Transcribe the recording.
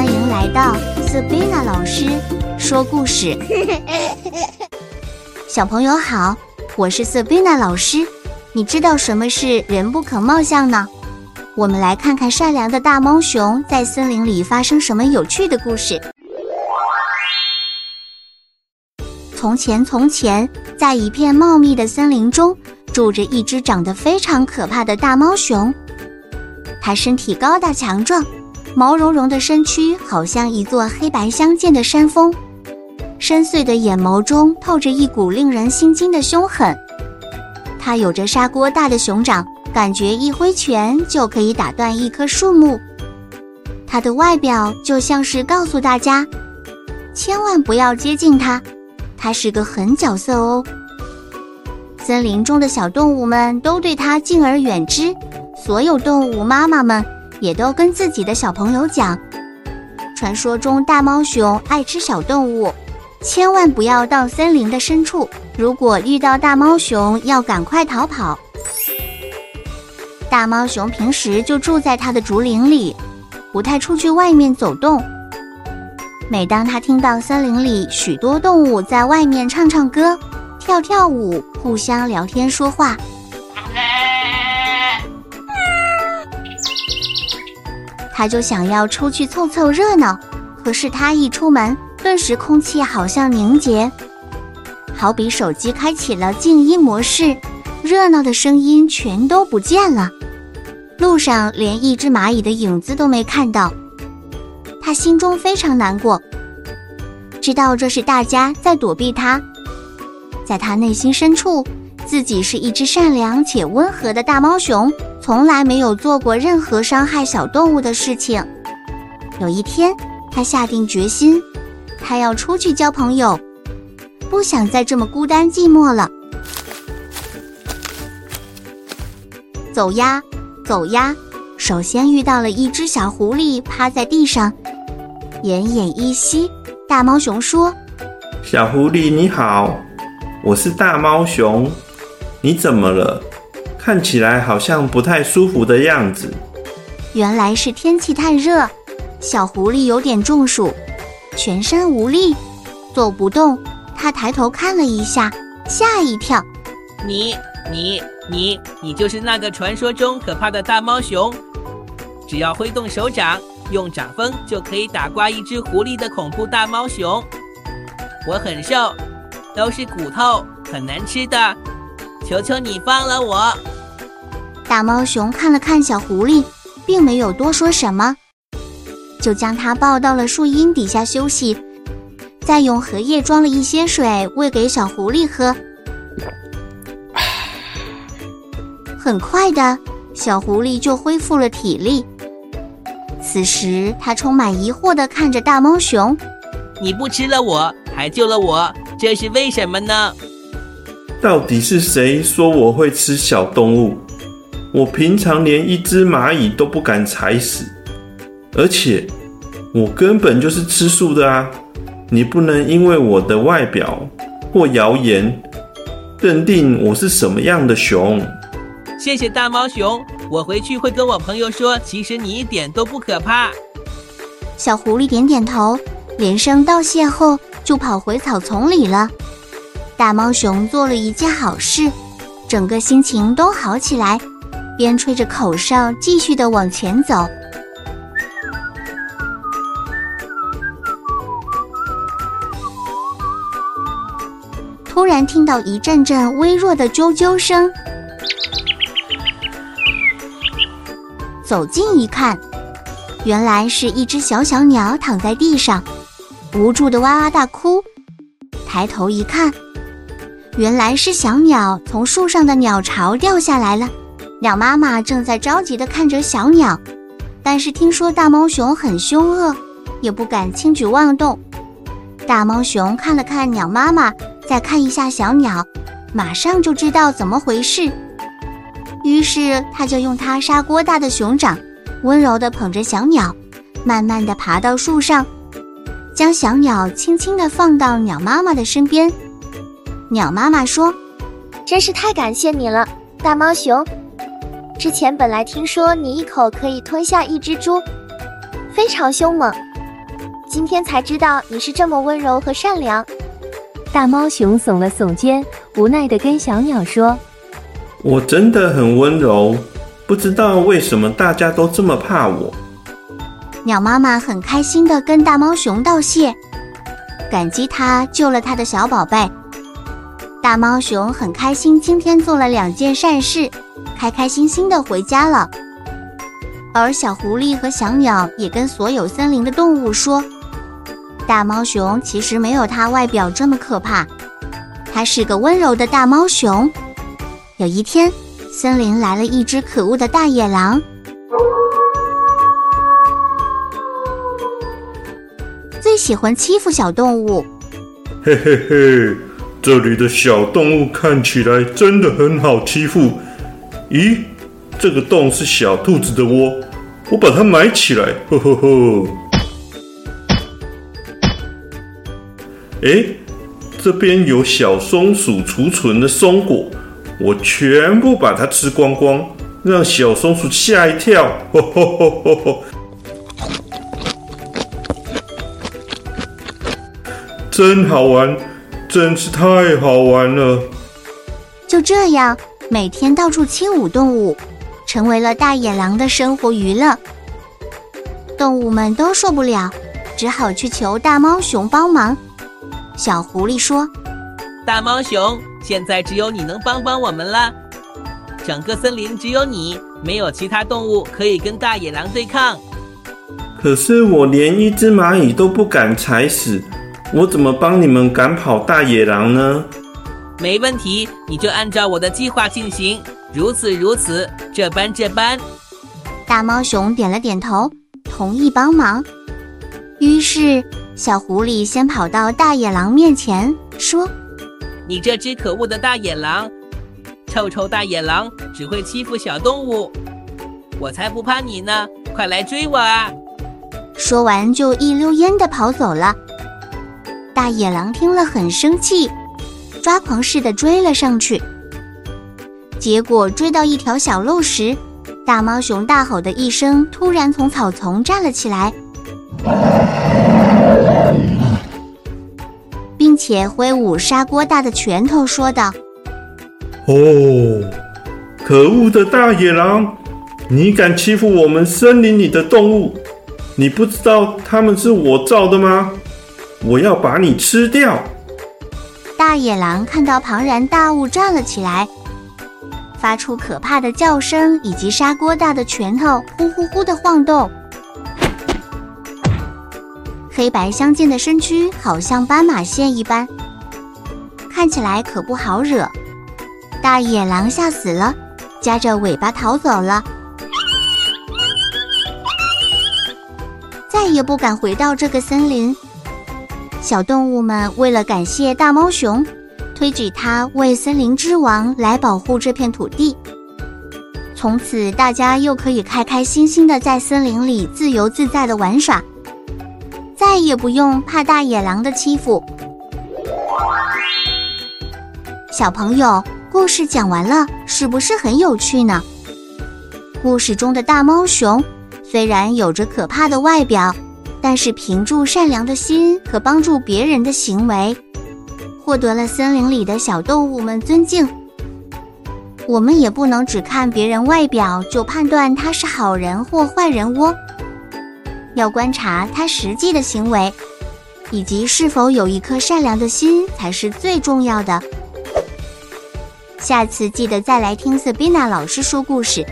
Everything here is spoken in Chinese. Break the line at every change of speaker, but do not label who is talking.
欢迎来到 Sabina 老师说故事。小朋友好，我是 Sabina 老师。你知道什么是人不可貌相呢？我们来看看善良的大猫熊在森林里发生什么有趣的故事。从前，从前，在一片茂密的森林中，住着一只长得非常可怕的大猫熊。它身体高大强壮。毛茸茸的身躯好像一座黑白相间的山峰，深邃的眼眸中透着一股令人心惊的凶狠。它有着砂锅大的熊掌，感觉一挥拳就可以打断一棵树木。它的外表就像是告诉大家，千万不要接近它，它是个狠角色哦。森林中的小动物们都对它敬而远之，所有动物妈妈们。也都跟自己的小朋友讲，传说中大猫熊爱吃小动物，千万不要到森林的深处。如果遇到大猫熊，要赶快逃跑。大猫熊平时就住在它的竹林里，不太出去外面走动。每当它听到森林里许多动物在外面唱唱歌、跳跳舞、互相聊天说话。他就想要出去凑凑热闹，可是他一出门，顿时空气好像凝结，好比手机开启了静音模式，热闹的声音全都不见了。路上连一只蚂蚁的影子都没看到，他心中非常难过，知道这是大家在躲避他。在他内心深处，自己是一只善良且温和的大猫熊。从来没有做过任何伤害小动物的事情。有一天，他下定决心，他要出去交朋友，不想再这么孤单寂寞了。走呀，走呀，首先遇到了一只小狐狸，趴在地上，奄奄一息。大猫熊说：“
小狐狸你好，我是大猫熊，你怎么了？”看起来好像不太舒服的样子。
原来是天气太热，小狐狸有点中暑，全身无力，走不动。他抬头看了一下，吓一跳。
你、你、你、你就是那个传说中可怕的大猫熊。只要挥动手掌，用掌风就可以打挂一只狐狸的恐怖大猫熊。我很瘦，都是骨头，很难吃的。求求你放了我！
大猫熊看了看小狐狸，并没有多说什么，就将它抱到了树荫底下休息，再用荷叶装了一些水喂给小狐狸喝。很快的，小狐狸就恢复了体力。此时，它充满疑惑地看着大猫熊：“
你不吃了我，还救了我，这是为什么呢？”
到底是谁说我会吃小动物？我平常连一只蚂蚁都不敢踩死，而且我根本就是吃素的啊！你不能因为我的外表或谣言，认定我是什么样的熊。
谢谢大猫熊，我回去会跟我朋友说，其实你一点都不可怕。
小狐狸点点头，连声道谢后，就跑回草丛里了。大猫熊做了一件好事，整个心情都好起来，边吹着口哨，继续的往前走。突然听到一阵阵微弱的啾啾声，走近一看，原来是一只小小鸟躺在地上，无助的哇哇大哭。抬头一看。原来是小鸟从树上的鸟巢掉下来了，鸟妈妈正在着急地看着小鸟，但是听说大猫熊很凶恶，也不敢轻举妄动。大猫熊看了看鸟妈妈，再看一下小鸟，马上就知道怎么回事，于是他就用它砂锅大的熊掌，温柔地捧着小鸟，慢慢地爬到树上，将小鸟轻轻地放到鸟妈妈的身边。鸟妈妈说：“
真是太感谢你了，大猫熊。之前本来听说你一口可以吞下一只猪，非常凶猛，今天才知道你是这么温柔和善良。
大猫熊耸了耸肩，无奈地跟小鸟说：“
我真的很温柔，不知道为什么大家都这么怕我。”
鸟妈妈很开心地跟大猫熊道谢，感激它救了它的小宝贝。大猫熊很开心，今天做了两件善事，开开心心的回家了。而小狐狸和小鸟也跟所有森林的动物说。大猫熊其实没有它外表这么可怕，它是个温柔的大猫熊。有一天，森林来了一只可恶的大野狼，最喜欢欺负小动物。
嘿嘿嘿，这里的小动物看起来真的很好欺负。咦，这个洞是小兔子的窝，我把它埋起来。呵呵呵。哎，这边有小松鼠储存的松果，我全部把它吃光光，让小松鼠吓一跳。吼吼吼吼吼！真好玩，真是太好玩了。
就这样，每天到处欺侮动物，成为了大野狼的生活娱乐。动物们都受不了，只好去求大猫熊帮忙。小狐狸说：“
大猫熊，现在只有你能帮帮我们了。整个森林只有你，没有其他动物可以跟大野狼对抗。
可是我连一只蚂蚁都不敢踩死，我怎么帮你们赶跑大野狼呢？”
没问题，你就按照我的计划进行，如此如此，这般这般。
大猫熊点了点头，同意帮忙。于是。小狐狸先跑到大野狼面前，说：“
你这只可恶的大野狼，臭臭大野狼，只会欺负小动物，我才不怕你呢！快来追我啊！”
说完就一溜烟的跑走了。大野狼听了很生气，抓狂似的追了上去。结果追到一条小路时，大猫熊大吼的一声，突然从草丛站了起来。并且挥舞砂锅大的拳头，说道：“
哦，可恶的大野狼，你敢欺负我们森林里的动物？你不知道他们是我造的吗？我要把你吃掉！”
大野狼看到庞然大物站了起来，发出可怕的叫声，以及砂锅大的拳头呼呼呼的晃动。黑白相间的身躯好像斑马线一般，看起来可不好惹。大野狼吓死了，夹着尾巴逃走了，再也不敢回到这个森林。小动物们为了感谢大猫熊，推举他为森林之王来保护这片土地。从此，大家又可以开开心心的在森林里自由自在的玩耍。再也不用怕大野狼的欺负。小朋友，故事讲完了，是不是很有趣呢？故事中的大猫熊虽然有着可怕的外表，但是凭住善良的心和帮助别人的行为，获得了森林里的小动物们尊敬。我们也不能只看别人外表就判断他是好人或坏人哦。要观察他实际的行为，以及是否有一颗善良的心才是最重要的。下次记得再来听 Sabina 老师说故事。